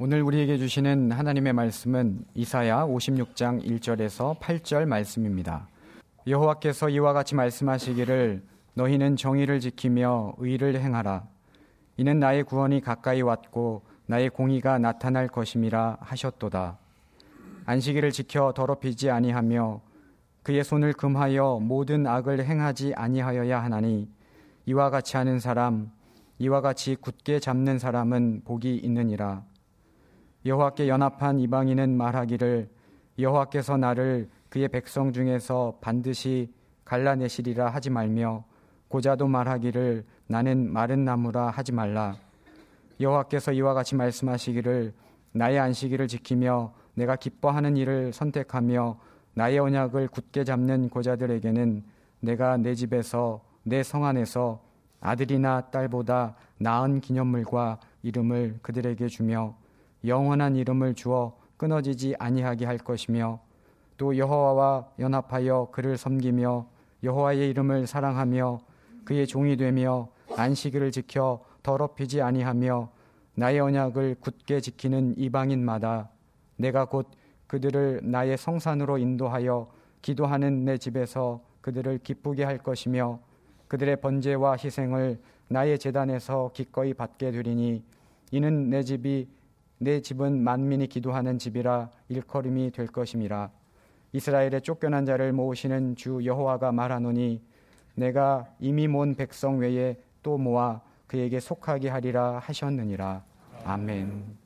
오늘 우리에게 주시는 하나님의 말씀은 이사야 56장 1절에서 8절 말씀입니다. 여호와께서 이와 같이 말씀하시기를 너희는 정의를 지키며 의를 행하라. 이는 나의 구원이 가까이 왔고 나의 공의가 나타날 것임이라 하셨도다. 안식일을 지켜 더럽히지 아니하며 그의 손을 금하여 모든 악을 행하지 아니하여야 하나니 이와 같이 하는 사람 이와 같이 굳게 잡는 사람은 복이 있느니라. 여호와께 연합한 이방인은 말하기를 여호와께서 나를 그의 백성 중에서 반드시 갈라내시리라 하지 말며 고자도 말하기를 나는 마른 나무라 하지 말라. 여호와께서 이와 같이 말씀하시기를 나의 안식일을 지키며 내가 기뻐하는 일을 선택하며 나의 언약을 굳게 잡는 고자들에게는 내가 내 집에서 내 성 안에서 아들이나 딸보다 나은 기념물과 이름을 그들에게 주며 영원한 이름을 주어 끊어지지 아니하게 할 것이며 또 여호와와 연합하여 그를 섬기며 여호와의 이름을 사랑하며 그의 종이 되며 안식일을 지켜 더럽히지 아니하며 나의 언약을 굳게 지키는 이방인마다 내가 곧 그들을 나의 성산으로 인도하여 기도하는 내 집에서 그들을 기쁘게 할 것이며 그들의 번제와 희생을 나의 재단에서 기꺼이 받게 되리니 이는 내 집이 내 집은 만민이 기도하는 집이라 일컬음이 될 것임이라 이스라엘의 쫓겨난 자를 모으시는 주 여호와가 말하노니 내가 이미 모은 백성 외에 또 모아 그에게 속하게 하리라 하셨느니라 아멘.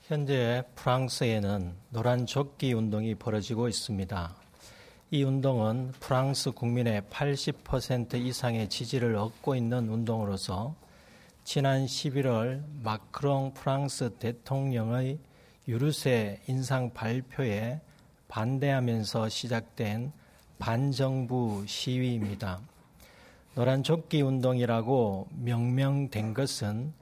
현재 프랑스에는 노란 조끼 운동이 벌어지고 있습니다. 이 운동은 프랑스 국민의 80% 이상의 지지를 얻고 있는 운동으로서 지난 11월 마크롱 프랑스 대통령의 유르세 인상 발표에 반대하면서 시작된 반정부 시위입니다. 노란 조끼 운동이라고 명명된 것은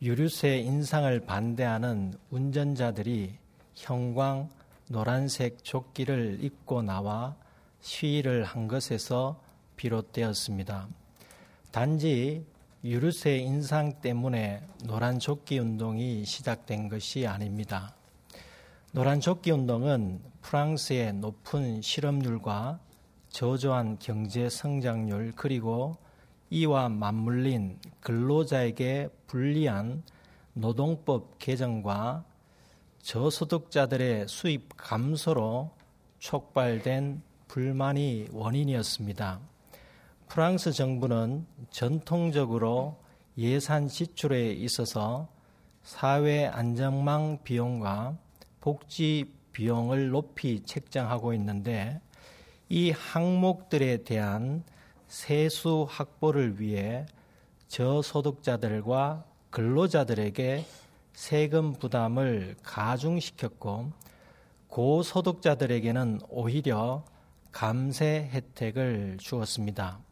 유류세 인상을 반대하는 운전자들이 형광 노란색 조끼를 입고 나와 시위를 한 것에서 비롯되었습니다. 단지 유류세 인상 때문에 노란 조끼 운동이 시작된 것이 아닙니다. 노란 조끼 운동은 프랑스의 높은 실업률과 저조한 경제 성장률 그리고 이와 맞물린 근로자에게 불리한 노동법 개정과 저소득자들의 수입 감소로 촉발된 불만이 원인이었습니다. 프랑스 정부는 전통적으로 예산 지출에 있어서 사회 안전망 비용과 복지 비용을 높이 책정하고 있는데 이 항목들에 대한 세수 확보를 위해 저소득자들과 근로자들에게 세금 부담을 가중시켰고 고소득자들에게는 오히려 감세 혜택을 주었습니다.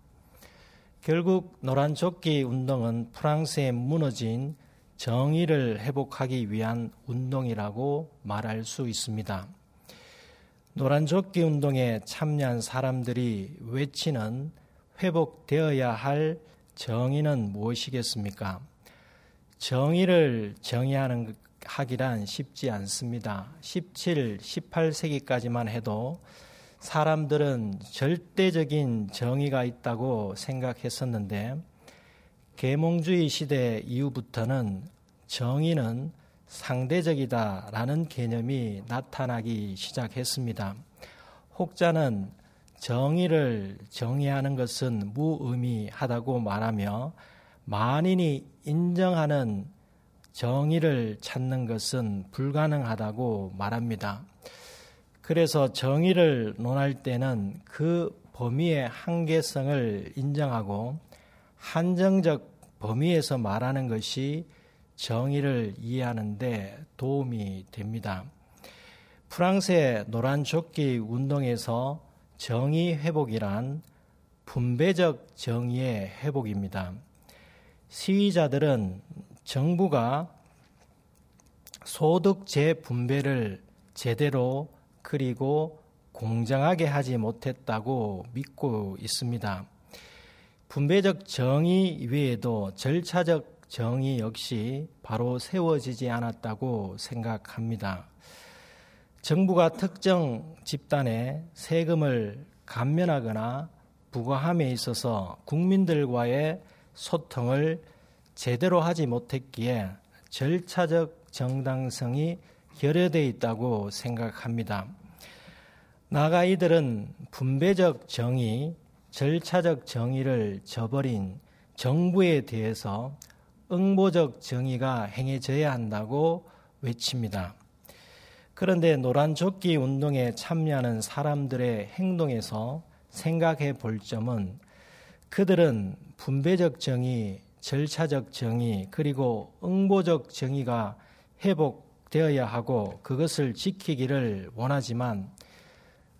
결국 노란 조끼 운동은 프랑스에 무너진 정의를 회복하기 위한 운동이라고 말할 수 있습니다. 노란 조끼 운동에 참여한 사람들이 외치는 회복되어야 할 정의는 무엇이겠습니까? 정의를 정의하는 하기란 쉽지 않습니다. 17, 18세기까지만 해도 사람들은 절대적인 정의가 있다고 생각했었는데 계몽주의 시대 이후부터는 정의는 상대적이다라는 개념이 나타나기 시작했습니다. 혹자는 정의를 정의하는 것은 무의미하다고 말하며 만인이 인정하는 정의를 찾는 것은 불가능하다고 말합니다. 그래서 정의를 논할 때는 그 범위의 한계성을 인정하고 한정적 범위에서 말하는 것이 정의를 이해하는데 도움이 됩니다. 프랑스의 노란 조끼 운동에서 정의 회복이란 분배적 정의의 회복입니다. 시위자들은 정부가 소득 재분배를 제대로 그리고 공정하게 하지 못했다고 믿고 있습니다. 분배적 정의 외에도 절차적 정의 역시 바로 세워지지 않았다고 생각합니다. 정부가 특정 집단에 세금을 감면하거나 부과함에 있어서 국민들과의 소통을 제대로 하지 못했기에 절차적 정당성이 결여되어 있다고 생각합니다. 나가 이들은 분배적 정의, 절차적 정의를 저버린 정부에 대해서 응보적 정의가 행해져야 한다고 외칩니다. 그런데 노란 조끼 운동에 참여하는 사람들의 행동에서 생각해 볼 점은 그들은 분배적 정의, 절차적 정의, 그리고 응보적 정의가 회복 되어야 하고 그것을 지키기를 원하지만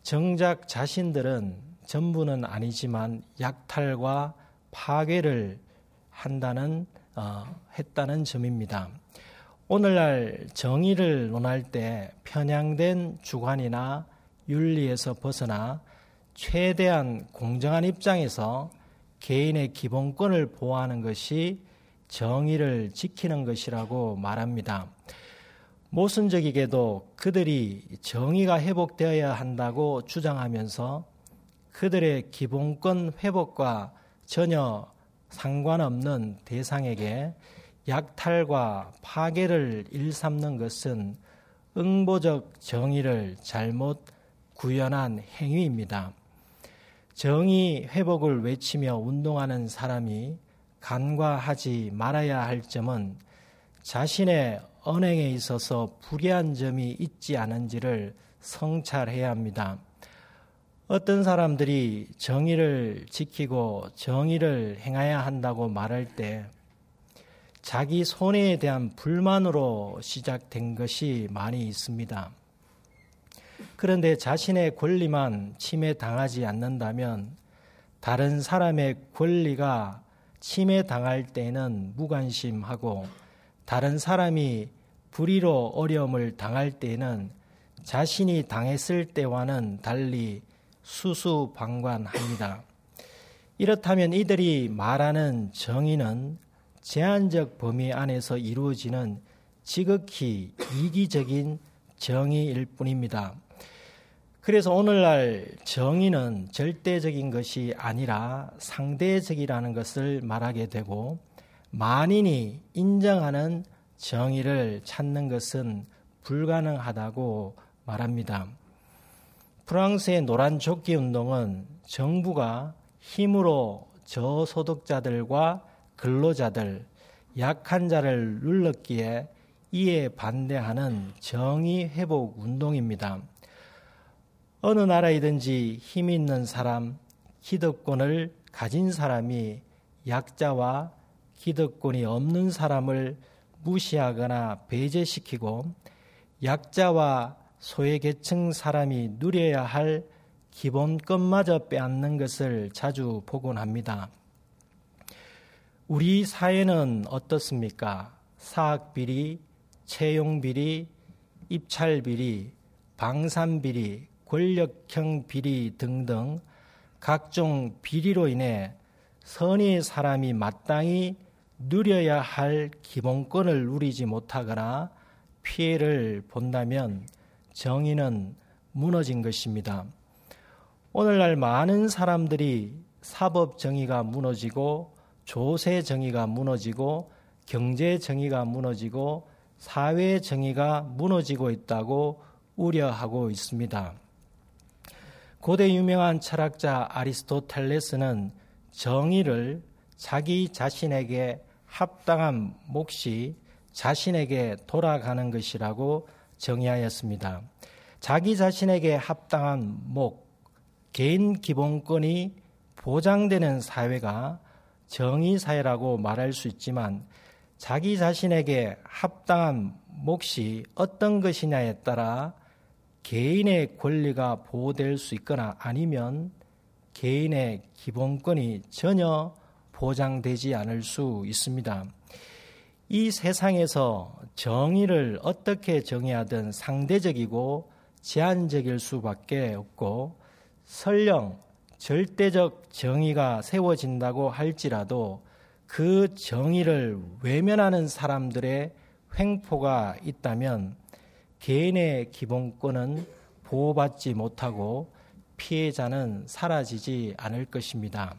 정작 자신들은 전부는 아니지만 약탈과 파괴를 한다는 어, 했다는 점입니다. 오늘날 정의를 논할 때 편향된 주관이나 윤리에서 벗어나 최대한 공정한 입장에서 개인의 기본권을 보호하는 것이 정의를 지키는 것이라고 말합니다. 모순적이게도 그들이 정의가 회복되어야 한다고 주장하면서 그들의 기본권 회복과 전혀 상관없는 대상에게 약탈과 파괴를 일삼는 것은 응보적 정의를 잘못 구현한 행위입니다. 정의 회복을 외치며 운동하는 사람이 간과하지 말아야 할 점은 자신의 언행에 있어서 불의한 점이 있지 않은지를 성찰해야 합니다. 어떤 사람들이 정의를 지키고 정의를 행해야 한다고 말할 때 자기 손해에 대한 불만으로 시작된 것이 많이 있습니다. 그런데 자신의 권리만 침해당하지 않는다면 다른 사람의 권리가 침해당할 때는 무관심하고 다른 사람이 불의로 어려움을 당할 때는 자신이 당했을 때와는 달리 수수방관합니다. 이렇다면 이들이 말하는 정의는 제한적 범위 안에서 이루어지는 지극히 이기적인 정의일 뿐입니다. 그래서 오늘날 정의는 절대적인 것이 아니라 상대적이라는 것을 말하게 되고 만인이 인정하는 정의를 찾는 것은 불가능하다고 말합니다. 프랑스의 노란 조끼 운동은 정부가 힘으로 저소득자들과 근로자들, 약한 자를 눌렀기에 이에 반대하는 정의 회복 운동입니다. 어느 나라이든지 힘 있는 사람, 기득권을 가진 사람이 약자와 기득권이 없는 사람을 무시하거나 배제시키고 약자와 소외계층 사람이 누려야 할 기본권마저 빼앗는 것을 자주 보곤 합니다. 우리 사회는 어떻습니까? 사학비리, 채용비리, 입찰비리, 방산비리, 권력형 비리 등등 각종 비리로 인해 선의 사람이 마땅히 누려야 할 기본권을 누리지 못하거나 피해를 본다면 정의는 무너진 것입니다. 오늘날 많은 사람들이 사법 정의가 무너지고 조세 정의가 무너지고 경제 정의가 무너지고 사회 정의가 무너지고 있다고 우려하고 있습니다. 고대 유명한 철학자 아리스토텔레스는 정의를 자기 자신에게 합당한 몫이 자신에게 돌아가는 것이라고 정의하였습니다. 자기 자신에게 합당한 목, 개인 기본권이 보장되는 사회가 정의사회라고 말할 수 있지만 자기 자신에게 합당한 몫이 어떤 것이냐에 따라 개인의 권리가 보호될 수 있거나 아니면 개인의 기본권이 전혀 보장되지 않을 수 있습니다. 이 세상에서 정의를 어떻게 정의하든 상대적이고 제한적일 수밖에 없고 설령 절대적 정의가 세워진다고 할지라도 그 정의를 외면하는 사람들의 횡포가 있다면 개인의 기본권은 보호받지 못하고 피해자는 사라지지 않을 것입니다.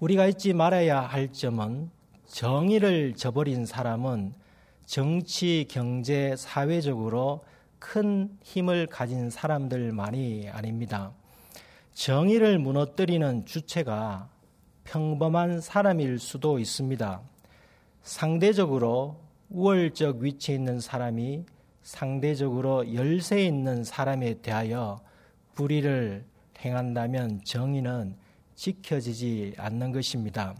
우리가 잊지 말아야 할 점은 정의를 저버린 사람은 정치, 경제, 사회적으로 큰 힘을 가진 사람들만이 아닙니다. 정의를 무너뜨리는 주체가 평범한 사람일 수도 있습니다. 상대적으로 우월적 위치에 있는 사람이 상대적으로 열세 있는 사람에 대하여 불의를 행한다면 정의는 지켜지지 않는 것입니다.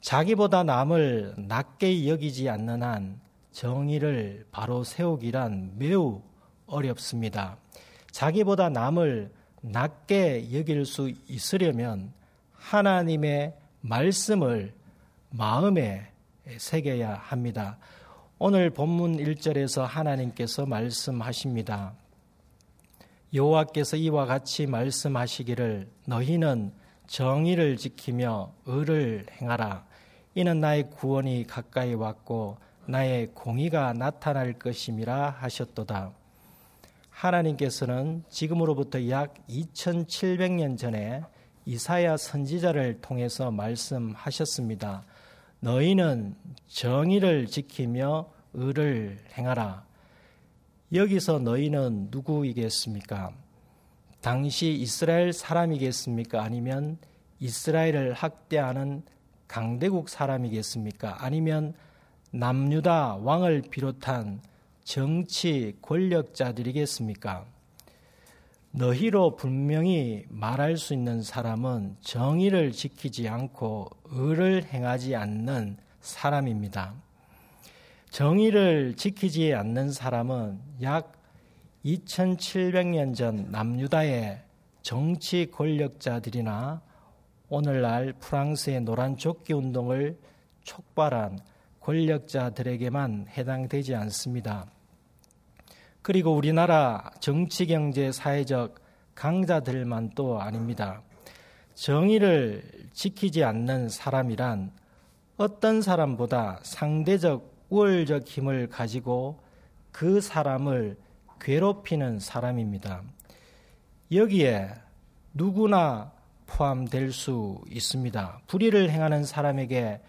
자기보다 남을 낮게 여기지 않는 한 정의를 바로 세우기란 매우 어렵습니다. 자기보다 남을 낮게 여길 수 있으려면 하나님의 말씀을 마음에 새겨야 합니다. 오늘 본문 1절에서 하나님께서 말씀하십니다. 여호와께서 이와 같이 말씀하시기를 너희는 정의를 지키며 의를 행하라. 이는 나의 구원이 가까이 왔고 나의 공의가 나타날 것임이라 하셨도다. 하나님께서는 지금으로부터 약 2700년 전에 이사야 선지자를 통해서 말씀하셨습니다. 너희는 정의를 지키며 의를 행하라. 여기서 너희는 누구이겠습니까? 당시 이스라엘 사람이겠습니까? 아니면 이스라엘을 학대하는 강대국 사람이겠습니까? 아니면 남유다 왕을 비롯한 정치 권력자들이겠습니까? 너희로 분명히 말할 수 있는 사람은 정의를 지키지 않고 의를 행하지 않는 사람입니다. 정의를 지키지 않는 사람은 약 2700년 전 남유다의 정치 권력자들이나 오늘날 프랑스의 노란 조끼 운동을 촉발한 권력자들에게만 해당되지 않습니다. 그리고 우리나라 정치, 경제, 사회적 강자들만 또 아닙니다. 정의를 지키지 않는 사람이란 어떤 사람보다 상대적 우월적 힘을 가지고 그 사람을 괴롭히는 사람입니다. 여기에 누구나 포함될 수 있습니다. 불의를 행하는 사람에게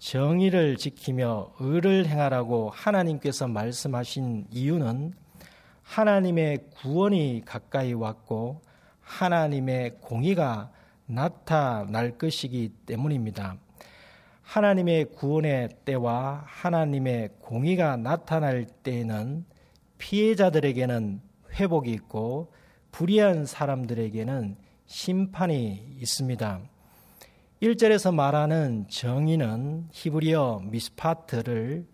정의를 지키며 의를 행하라고 하나님께서 말씀하신 이유는 하나님의 구원이 가까이 왔고 하나님의 공의가 나타날 것이기 때문입니다. 하나님의 구원의 때와 하나님의 공의가 나타날 때에는 피해자들에게는 회복이 있고 불의한 사람들에게는 심판이 있습니다. 1절에서 말하는 정의는 히브리어 미스파트를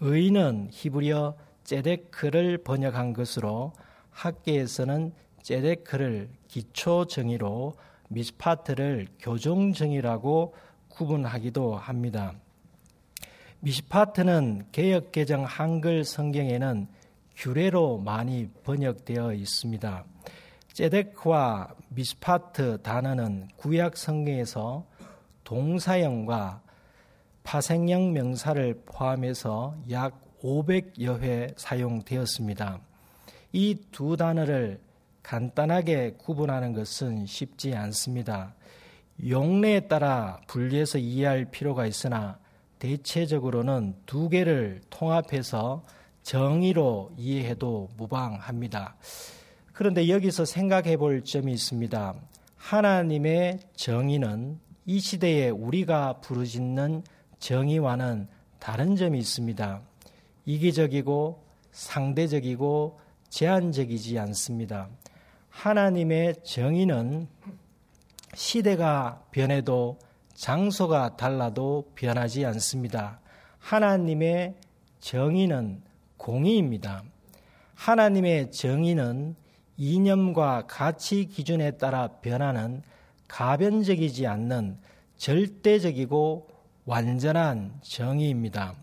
의는 히브리어 제데크를 번역한 것으로 학계에서는 제데크를 기초 정의로 미스파트를 교정 정의라고 구분하기도 합니다. 미스파트는 개혁 개정 한글 성경에는 규례로 많이 번역되어 있습니다. 제데크와 미스파트 단어는 구약 성경에서 동사형과 파생형 명사를 포함해서 약 500여 회 사용되었습니다. 이 두 단어를 간단하게 구분하는 것은 쉽지 않습니다. 용례에 따라 분리해서 이해할 필요가 있으나 대체적으로는 두 개를 통합해서 정의로 이해해도 무방합니다. 그런데 여기서 생각해 볼 점이 있습니다. 하나님의 정의는 이 시대에 우리가 부르짖는 정의와는 다른 점이 있습니다. 이기적이고 상대적이고 제한적이지 않습니다. 하나님의 정의는 시대가 변해도 장소가 달라도 변하지 않습니다. 하나님의 정의는 공의입니다. 하나님의 정의는 이념과 가치 기준에 따라 변하는 가변적이지 않는 절대적이고 완전한 정의입니다.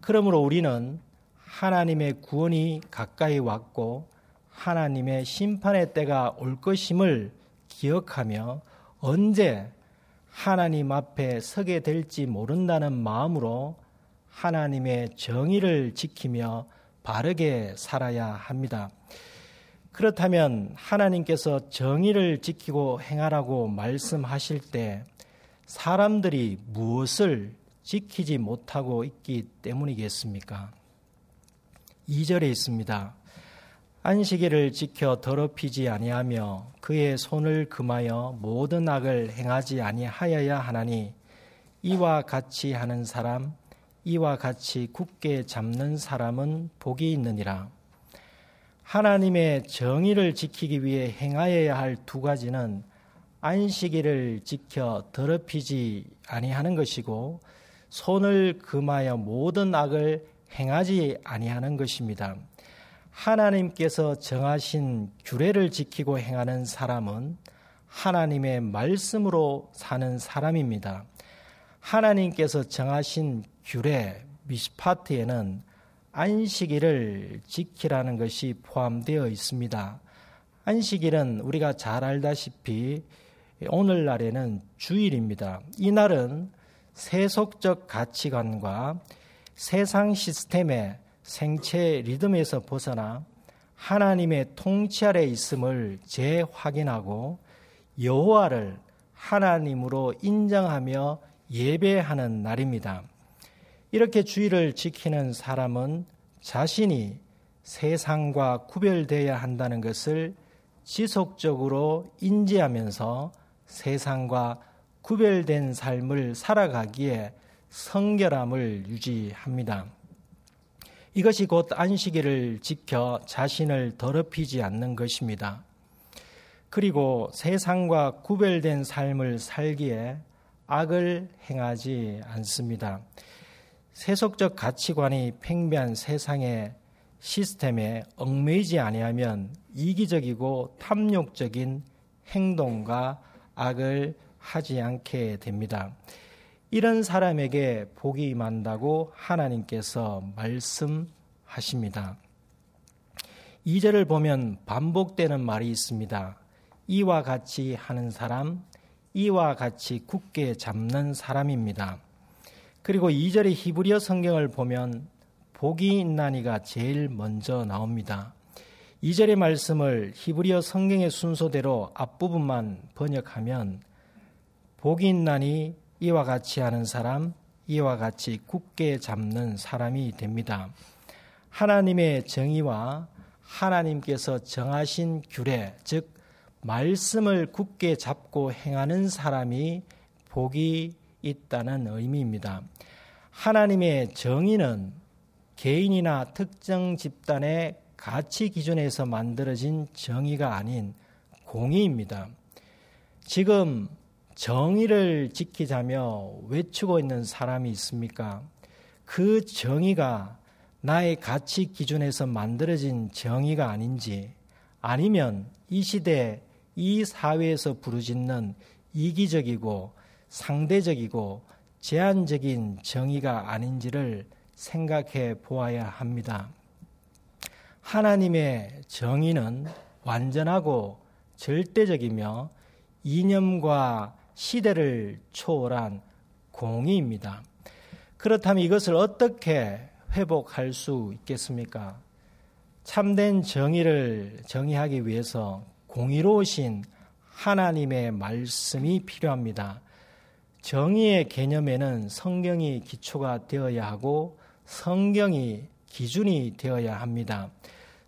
그러므로 우리는 하나님의 구원이 가까이 왔고 하나님의 심판의 때가 올 것임을 기억하며 언제 하나님 앞에 서게 될지 모른다는 마음으로 하나님의 정의를 지키며 바르게 살아야 합니다. 그렇다면 하나님께서 정의를 지키고 행하라고 말씀하실 때 사람들이 무엇을 지키지 못하고 있기 때문이겠습니까? 2절에 있습니다. 안식일을 지켜 더럽히지 아니하며 그의 손을 금하여 모든 악을 행하지 아니하여야 하나니 이와 같이 하는 사람 이와 같이 굳게 잡는 사람은 복이 있느니라. 하나님의 정의를 지키기 위해 행하여야 할 두 가지는 안식일을 지켜 더럽히지 아니하는 것이고 손을 금하여 모든 악을 행하지 아니하는 것입니다. 하나님께서 정하신 규례를 지키고 행하는 사람은 하나님의 말씀으로 사는 사람입니다. 하나님께서 정하신 규례 미스파트에는 안식일을 지키라는 것이 포함되어 있습니다. 안식일은 우리가 잘 알다시피 오늘날에는 주일입니다. 이 날은 세속적 가치관과 세상 시스템의 생체 리듬에서 벗어나 하나님의 통치 아래 있음을 재확인하고 여호와를 하나님으로 인정하며 예배하는 날입니다. 이렇게 주의를 지키는 사람은 자신이 세상과 구별되어야 한다는 것을 지속적으로 인지하면서 세상과 구별된 삶을 살아가기에 성결함을 유지합니다. 이것이 곧 안식일을 지켜 자신을 더럽히지 않는 것입니다. 그리고 세상과 구별된 삶을 살기에 악을 행하지 않습니다. 세속적 가치관이 팽배한 세상의 시스템에 얽매이지 아니하면 이기적이고 탐욕적인 행동과 악을 하지 않게 됩니다. 이런 사람에게 복이 임한다고 하나님께서 말씀하십니다. 2절을 보면 반복되는 말이 있습니다. 이와 같이 하는 사람, 이와 같이 굳게 잡는 사람입니다. 그리고 2절의 히브리어 성경을 보면 복이 있나니가 제일 먼저 나옵니다. 2절의 말씀을 히브리어 성경의 순서대로 앞부분만 번역하면 복이 있나니 이와 같이 하는 사람, 이와 같이 굳게 잡는 사람이 됩니다. 하나님의 정의와 하나님께서 정하신 규례, 즉, 말씀을 굳게 잡고 행하는 사람이 복이 있다는 의미입니다. 하나님의 정의는 개인이나 특정 집단의 가치 기준에서 만들어진 정의가 아닌 공의입니다. 지금 정의를 지키자며 외치고 있는 사람이 있습니까? 그 정의가 나의 가치 기준에서 만들어진 정의가 아닌지 아니면 이 시대 이 사회에서 부르짖는 이기적이고 상대적이고 제한적인 정의가 아닌지를 생각해 보아야 합니다. 하나님의 정의는 완전하고 절대적이며 이념과 시대를 초월한 공의입니다. 그렇다면 이것을 어떻게 회복할 수 있겠습니까? 참된 정의를 정의하기 위해서 공의로우신 하나님의 말씀이 필요합니다. 정의의 개념에는 성경이 기초가 되어야 하고 성경이 기준이 되어야 합니다.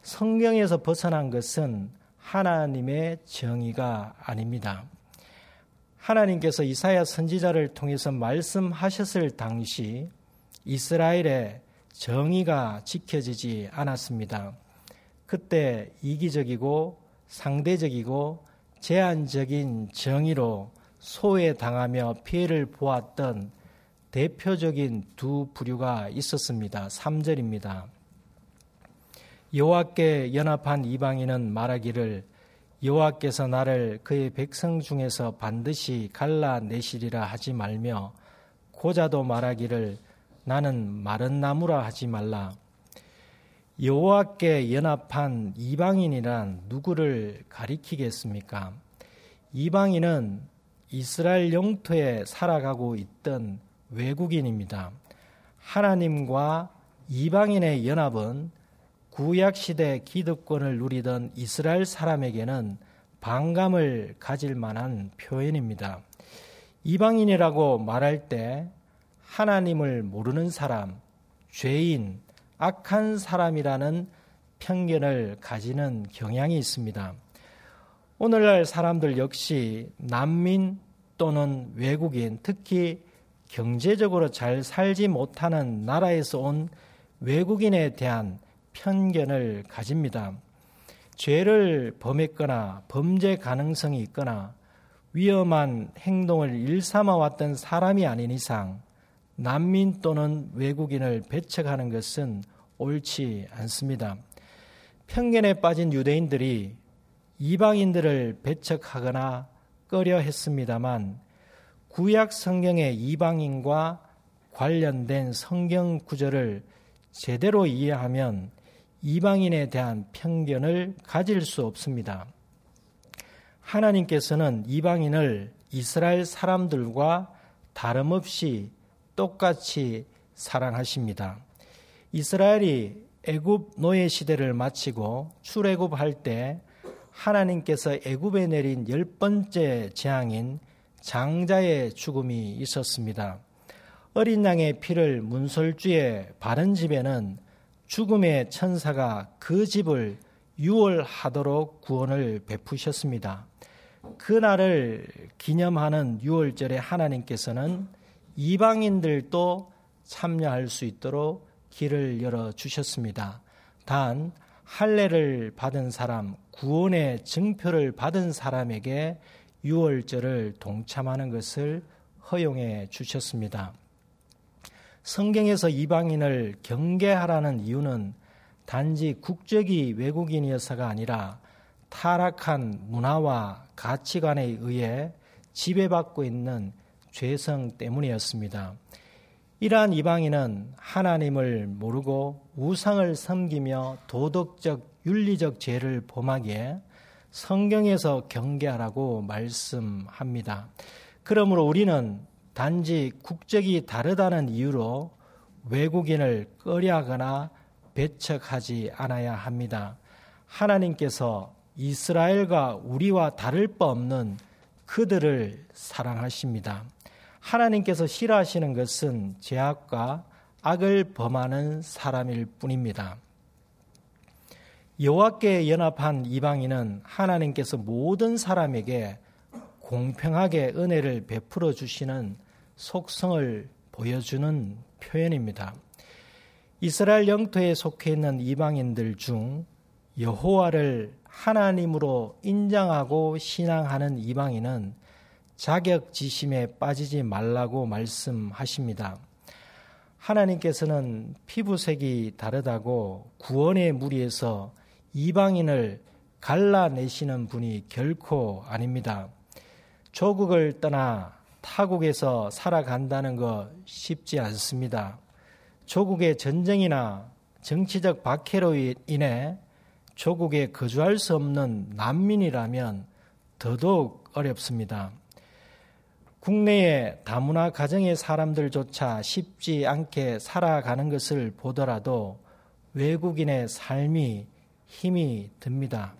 성경에서 벗어난 것은 하나님의 정의가 아닙니다. 하나님께서 이사야 선지자를 통해서 말씀하셨을 당시 이스라엘의 정의가 지켜지지 않았습니다. 그때 이기적이고 상대적이고 제한적인 정의로 소외당하며 피해를 보았던 대표적인 두 부류가 있었습니다. 3절입니다. 여호와께 연합한 이방인은 말하기를 여호와께서 나를 그의 백성 중에서 반드시 갈라내시리라 하지 말며 고자도 말하기를 나는 마른 나무라 하지 말라. 여호와께 연합한 이방인이란 누구를 가리키겠습니까? 이방인은 이스라엘 영토에 살아가고 있던 외국인입니다. 하나님과 이방인의 연합은 구약 시대 기득권을 누리던 이스라엘 사람에게는 반감을 가질 만한 표현입니다. 이방인이라고 말할 때 하나님을 모르는 사람, 죄인, 악한 사람이라는 편견을 가지는 경향이 있습니다. 오늘날 사람들 역시 난민 또는 외국인, 특히 경제적으로 잘 살지 못하는 나라에서 온 외국인에 대한 편견을 가집니다. 죄를 범했거나 범죄 가능성이 있거나 위험한 행동을 일삼아 왔던 사람이 아닌 이상 난민 또는 외국인을 배척하는 것은 옳지 않습니다. 편견에 빠진 유대인들이 이방인들을 배척하거나 꺼려 했습니다만 구약 성경의 이방인과 관련된 성경 구절을 제대로 이해하면 이방인에 대한 편견을 가질 수 없습니다. 하나님께서는 이방인을 이스라엘 사람들과 다름없이 똑같이 사랑하십니다. 이스라엘이 애굽 노예 시대를 마치고 출애굽할 때 하나님께서 애굽에 내린 열 번째 재앙인 장자의 죽음이 있었습니다. 어린 양의 피를 문설주에 바른 집에는 죽음의 천사가 그 집을 유월하도록 구원을 베푸셨습니다. 그날을 기념하는 유월절에 하나님께서는 이방인들도 참여할 수 있도록 길을 열어 주셨습니다. 단 할례를 받은 사람, 구원의 증표를 받은 사람에게 유월절을 동참하는 것을 허용해 주셨습니다. 성경에서 이방인을 경계하라는 이유는 단지 국적이 외국인이어서가 아니라 타락한 문화와 가치관에 의해 지배받고 있는 죄성 때문이었습니다. 이러한 이방인은 하나님을 모르고 우상을 섬기며 도덕적, 윤리적 죄를 범하기에 성경에서 경계하라고 말씀합니다. 그러므로 우리는 단지 국적이 다르다는 이유로 외국인을 꺼려하거나 배척하지 않아야 합니다. 하나님께서 이스라엘과 우리와 다를 바 없는 그들을 사랑하십니다. 하나님께서 싫어하시는 것은 죄악과 악을 범하는 사람일 뿐입니다. 여호와께 연합한 이방인은 하나님께서 모든 사람에게 공평하게 은혜를 베풀어 주시는 속성을 보여주는 표현입니다. 이스라엘 영토에 속해 있는 이방인들 중 여호와를 하나님으로 인정하고 신앙하는 이방인은 자격지심에 빠지지 말라고 말씀하십니다. 하나님께서는 피부색이 다르다고 구원의 무리에서 이방인을 갈라내시는 분이 결코 아닙니다. 조국을 떠나 타국에서 살아간다는 것 쉽지 않습니다. 조국의 전쟁이나 정치적 박해로 인해 조국에 거주할 수 없는 난민이라면 더더욱 어렵습니다. 국내의 다문화 가정의 사람들조차 쉽지 않게 살아가는 것을 보더라도 외국인의 삶이 힘이 듭니다.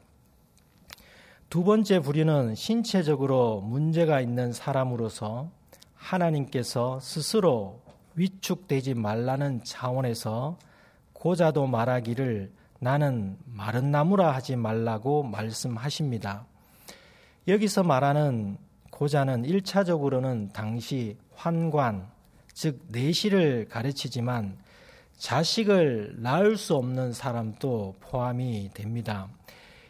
두 번째 부류는 신체적으로 문제가 있는 사람으로서 하나님께서 스스로 위축되지 말라는 차원에서 고자도 말하기를 나는 마른 나무라 하지 말라고 말씀하십니다. 여기서 말하는 고자는 1차적으로는 당시 환관, 즉 내시를 가르치지만 자식을 낳을 수 없는 사람도 포함이 됩니다.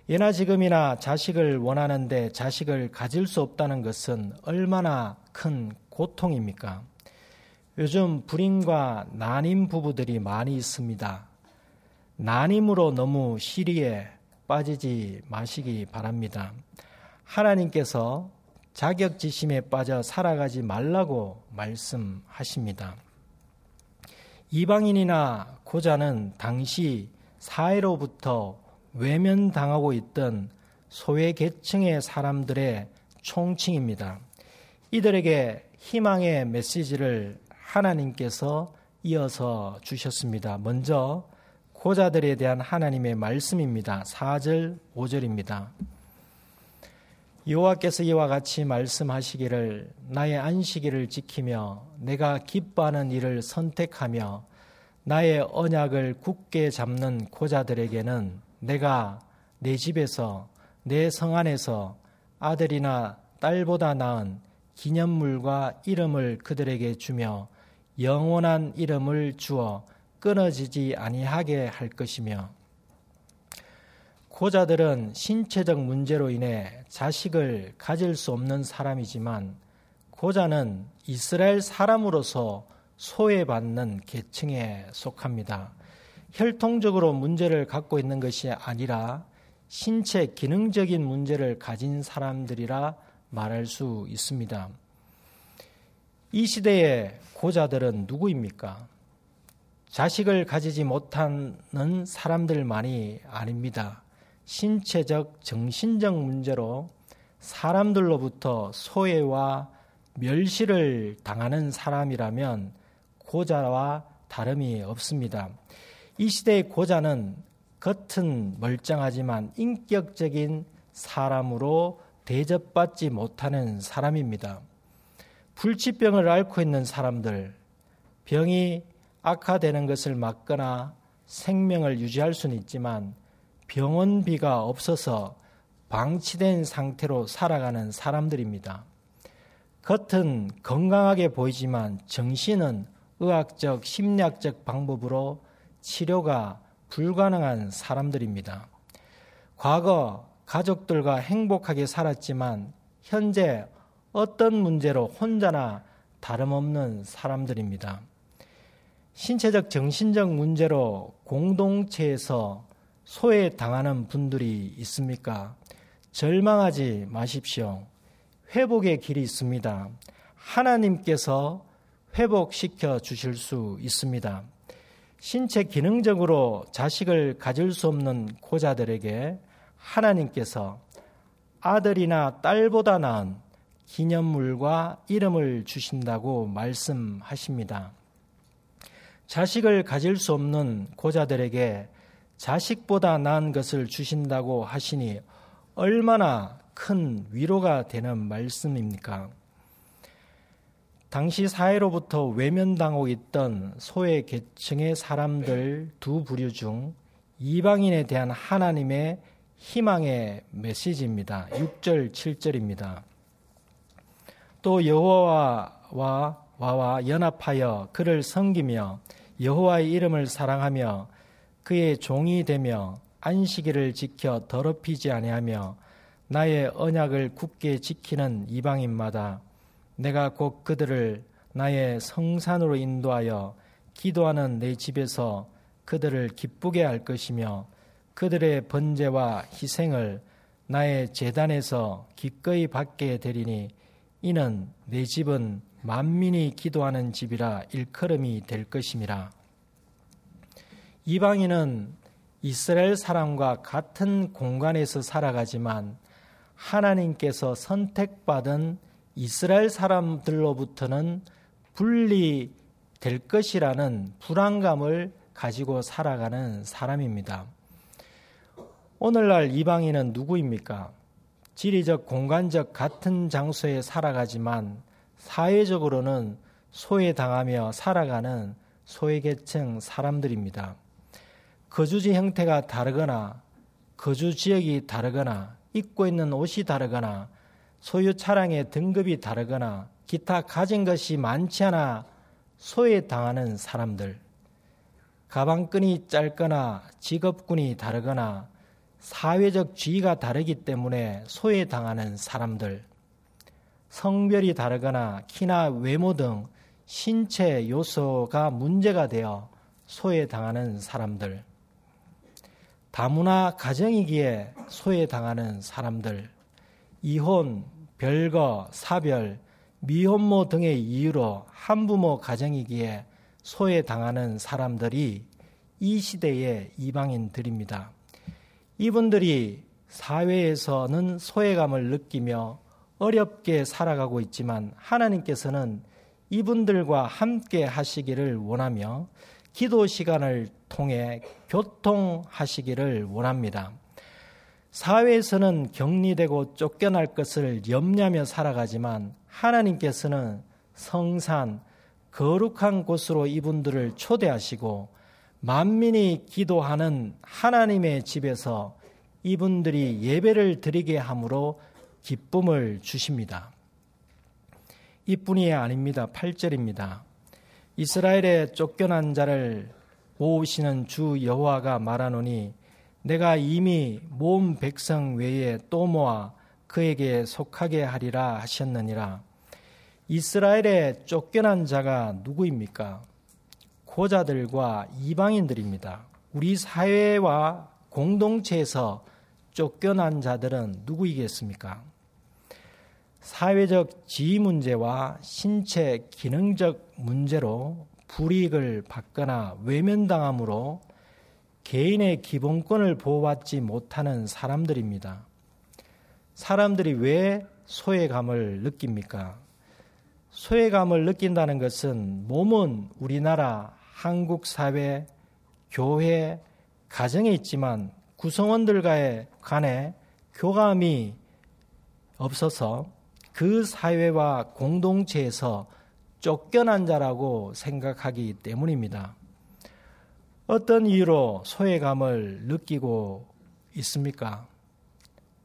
예나 지금이나 자식을 원하는데 자식을 가질 수 없다는 것은 얼마나 큰 고통입니까? 요즘 불임과 난임 부부들이 많이 있습니다. 난임으로 너무 시리에 빠지지 마시기 바랍니다. 하나님께서 자격지심에 빠져 살아가지 말라고 말씀하십니다. 이방인이나 고자는 당시 사회로부터 외면당하고 있던 소외 계층의 사람들의 총칭입니다. 이들에게 희망의 메시지를 하나님께서 이어서 주셨습니다. 먼저 고자들에 대한 하나님의 말씀입니다. 4절, 5절입니다. 여호와께서 이와 같이 말씀하시기를 나의 안식일을 지키며 내가 기뻐하는 일을 선택하며 나의 언약을 굳게 잡는 고자들에게는 내가 내 집에서 내 성 안에서 아들이나 딸보다 나은 기념물과 이름을 그들에게 주며 영원한 이름을 주어 끊어지지 아니하게 할 것이며 고자들은 신체적 문제로 인해 자식을 가질 수 없는 사람이지만 고자는 이스라엘 사람으로서 소외받는 계층에 속합니다. 혈통적으로 문제를 갖고 있는 것이 아니라 신체 기능적인 문제를 가진 사람들이라 말할 수 있습니다. 이 시대의 고자들은 누구입니까? 자식을 가지지 못하는 사람들만이 아닙니다. 신체적, 정신적 문제로 사람들로부터 소외와 멸시를 당하는 사람이라면 고자와 다름이 없습니다. 이 시대의 고자는 겉은 멀쩡하지만 인격적인 사람으로 대접받지 못하는 사람입니다. 불치병을 앓고 있는 사람들, 병이 악화되는 것을 막거나 생명을 유지할 수는 있지만 병원비가 없어서 방치된 상태로 살아가는 사람들입니다. 겉은 건강하게 보이지만 정신은 의학적, 심리학적 방법으로 치료가 불가능한 사람들입니다. 과거 가족들과 행복하게 살았지만 현재 어떤 문제로 혼자나 다름없는 사람들입니다. 신체적, 정신적 문제로 공동체에서 소외당하는 분들이 있습니까? 절망하지 마십시오. 회복의 길이 있습니다. 하나님께서 회복시켜 주실 수 있습니다. 신체 기능적으로 자식을 가질 수 없는 고자들에게 하나님께서 아들이나 딸보다 나은 기념물과 이름을 주신다고 말씀하십니다. 자식을 가질 수 없는 고자들에게 자식보다 나은 것을 주신다고 하시니 얼마나 큰 위로가 되는 말씀입니까? 당시 사회로부터 외면당하고 있던 소외 계층의 사람들 두 부류 중 이방인에 대한 하나님의 희망의 메시지입니다. 6절, 7절입니다. 또 여호와와 와와 연합하여 그를 섬기며 여호와의 이름을 사랑하며 그의 종이 되며 안식일을 지켜 더럽히지 아니하며 나의 언약을 굳게 지키는 이방인마다 내가 곧 그들을 나의 성산으로 인도하여 기도하는 내 집에서 그들을 기쁘게 할 것이며 그들의 번제와 희생을 나의 재단에서 기꺼이 받게 되리니 이는 내 집은 만민이 기도하는 집이라 일컬음이 될 것임이라. 이방인은 이스라엘 사람과 같은 공간에서 살아가지만 하나님께서 선택받은 이스라엘 사람들로부터는 분리될 것이라는 불안감을 가지고 살아가는 사람입니다. 오늘날 이방인은 누구입니까? 지리적, 공간적 같은 장소에 살아가지만 사회적으로는 소외당하며 살아가는 소외계층 사람들입니다. 거주지 형태가 다르거나 거주 지역이 다르거나 입고 있는 옷이 다르거나 소유 차량의 등급이 다르거나 기타 가진 것이 많지 않아 소외당하는 사람들. 가방끈이 짧거나 직업군이 다르거나 사회적 지위가 다르기 때문에 소외당하는 사람들. 성별이 다르거나 키나 외모 등 신체 요소가 문제가 되어 소외당하는 사람들. 다문화 가정이기에 소외당하는 사람들, 이혼, 별거, 사별, 미혼모 등의 이유로 한부모 가정이기에 소외당하는 사람들이 이 시대의 이방인들입니다. 이분들이 사회에서는 소외감을 느끼며 어렵게 살아가고 있지만 하나님께서는 이분들과 함께 하시기를 원하며 기도 시간을 통해 교통하시기를 원합니다. 사회에서는 격리되고 쫓겨날 것을 염려하며 살아가지만 하나님께서는 성산, 거룩한 곳으로 이분들을 초대하시고 만민이 기도하는 하나님의 집에서 이분들이 예배를 드리게 함으로 기쁨을 주십니다. 이뿐이 아닙니다. 8절입니다. 이스라엘의 쫓겨난 자를 모으시는 주 여호와가 말하노니 내가 이미 모은 백성 외에 또 모아 그에게 속하게 하리라 하셨느니라. 이스라엘의 쫓겨난 자가 누구입니까? 고자들과 이방인들입니다. 우리 사회와 공동체에서 쫓겨난 자들은 누구이겠습니까? 사회적 지위 문제와 신체 기능적 문제로 불이익을 받거나 외면당함으로 개인의 기본권을 보호받지 못하는 사람들입니다. 사람들이 왜 소외감을 느낍니까? 소외감을 느낀다는 것은 몸은 우리나라 한국 사회, 교회, 가정에 있지만 구성원들과의 간에 교감이 없어서 그 사회와 공동체에서 쫓겨난 자라고 생각하기 때문입니다. 어떤 이유로 소외감을 느끼고 있습니까?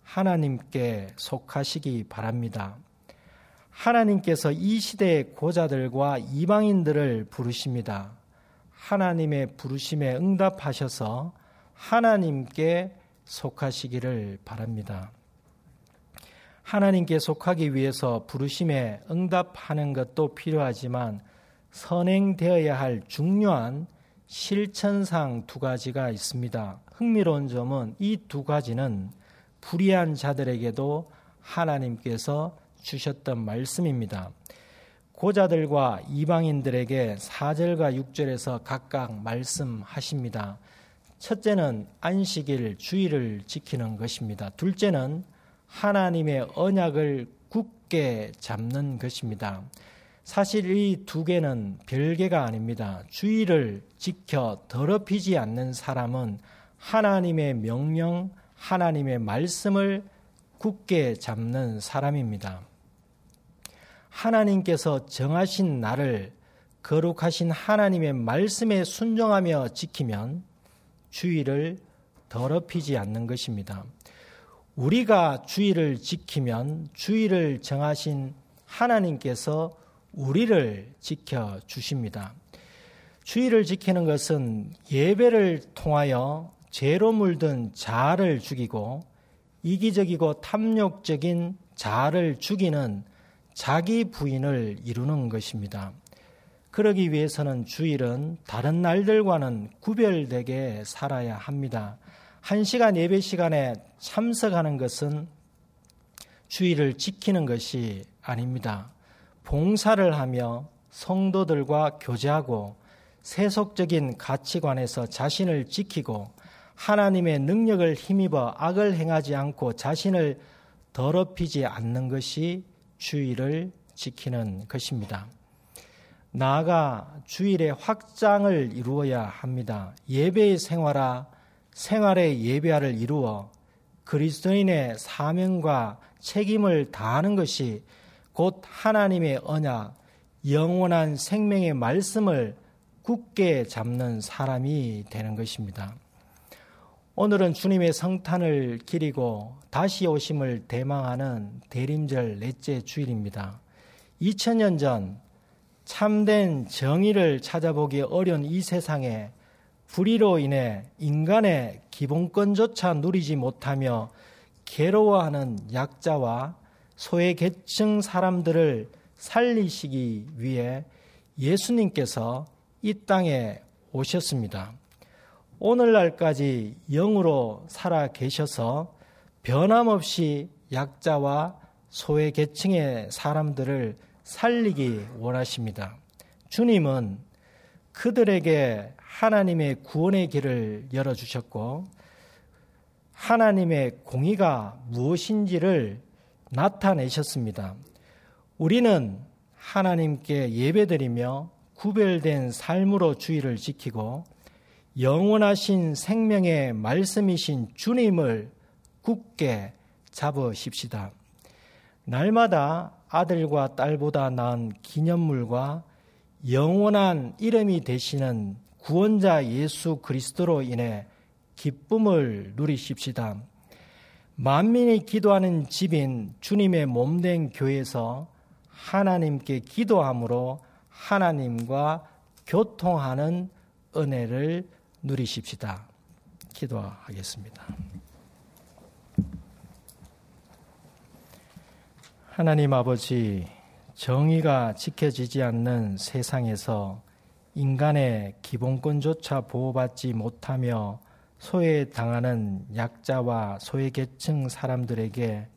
하나님께 속하시기 바랍니다. 하나님께서 이 시대의 고자들과 이방인들을 부르십니다. 하나님의 부르심에 응답하셔서 하나님께 속하시기를 바랍니다. 하나님께 속하기 위해서 부르심에 응답하는 것도 필요하지만 선행되어야 할 중요한 실천상 두 가지가 있습니다. 흥미로운 점은 이 두 가지는 불의한 자들에게도 하나님께서 주셨던 말씀입니다. 고자들과 이방인들에게 4절과 6절에서 각각 말씀하십니다. 첫째는 안식일 주의를 지키는 것입니다. 둘째는 하나님의 언약을 굳게 잡는 것입니다. 사실 이 두 개는 별개가 아닙니다. 주의를 지켜 더럽히지 않는 사람은 하나님의 명령, 하나님의 말씀을 굳게 잡는 사람입니다. 하나님께서 정하신 날을 거룩하신 하나님의 말씀에 순종하며 지키면 주의를 더럽히지 않는 것입니다. 우리가 주의를 지키면 주의를 정하신 하나님께서 우리를 지켜 주십니다. 주의를 지키는 것은 예배를 통하여 죄로 물든 자아를 죽이고 이기적이고 탐욕적인 자아를 죽이는 자기 부인을 이루는 것입니다. 그러기 위해서는 주일은 다른 날들과는 구별되게 살아야 합니다. 한 시간 예배 시간에 참석하는 것은 주의를 지키는 것이 아닙니다. 봉사를 하며 성도들과 교제하고 세속적인 가치관에서 자신을 지키고 하나님의 능력을 힘입어 악을 행하지 않고 자신을 더럽히지 않는 것이 주의를 지키는 것입니다. 나아가 주일의 확장을 이루어야 합니다. 예배의 생활화 생활의 예배화를 이루어 그리스도인의 사명과 책임을 다하는 것이 곧 하나님의 언약, 영원한 생명의 말씀을 굳게 잡는 사람이 되는 것입니다. 오늘은 주님의 성탄을 기리고 다시 오심을 대망하는 대림절 넷째 주일입니다. 2000년 전 참된 정의를 찾아보기 어려운 이 세상에 불의로 인해 인간의 기본권조차 누리지 못하며 괴로워하는 약자와 소외 계층 사람들을 살리시기 위해 예수님께서 이 땅에 오셨습니다. 오늘날까지 영으로 살아 계셔서 변함없이 약자와 소외 계층의 사람들을 살리기 원하십니다. 주님은 그들에게 하나님의 구원의 길을 열어주셨고 하나님의 공의가 무엇인지를 나타내셨습니다. 우리는 하나님께 예배드리며 구별된 삶으로 주의를 지키고 영원하신 생명의 말씀이신 주님을 굳게 잡으십시다. 날마다 아들과 딸보다 나은 기념물과 영원한 이름이 되시는 구원자 예수 그리스도로 인해 기쁨을 누리십시다. 만민이 기도하는 집인 주님의 몸된 교회에서 하나님께 기도함으로 하나님과 교통하는 은혜를 누리십시다. 기도하겠습니다. 하나님 아버지, 정의가 지켜지지 않는 세상에서 인간의 기본권조차 보호받지 못하며 소외당하는 약자와 소외계층 사람들에게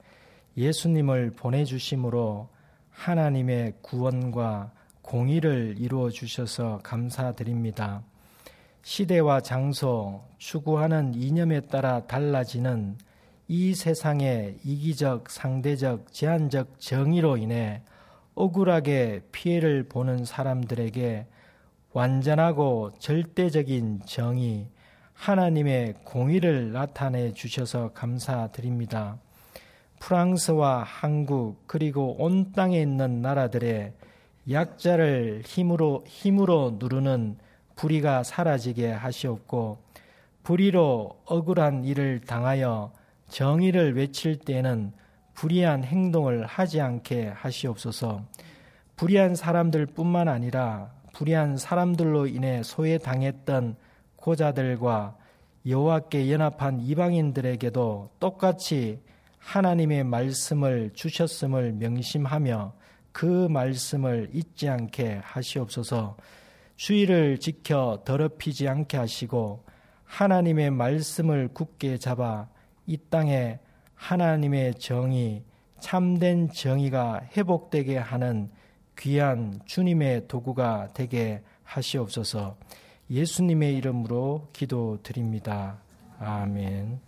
예수님을 보내주심으로 하나님의 구원과 공의를 이루어 주셔서 감사드립니다. 시대와 장소, 추구하는 이념에 따라 달라지는 이 세상의 이기적, 상대적, 제한적 정의로 인해 억울하게 피해를 보는 사람들에게 완전하고 절대적인 정의, 하나님의 공의를 나타내 주셔서 감사드립니다. 프랑스와 한국 그리고 온 땅에 있는 나라들의 약자를 힘으로 힘으로 누르는 불의가 사라지게 하시옵고 불의로 억울한 일을 당하여 정의를 외칠 때는 불의한 행동을 하지 않게 하시옵소서. 불의한 사람들뿐만 아니라 불의한 사람들로 인해 소외당했던 고자들과 여호와께 연합한 이방인들에게도 똑같이 하나님의 말씀을 주셨음을 명심하며 그 말씀을 잊지 않게 하시옵소서. 주의를 지켜 더럽히지 않게 하시고 하나님의 말씀을 굳게 잡아 이 땅에 하나님의 정의, 참된 정의가 회복되게 하는 귀한 주님의 도구가 되게 하시옵소서 예수님의 이름으로 기도드립니다. 아멘.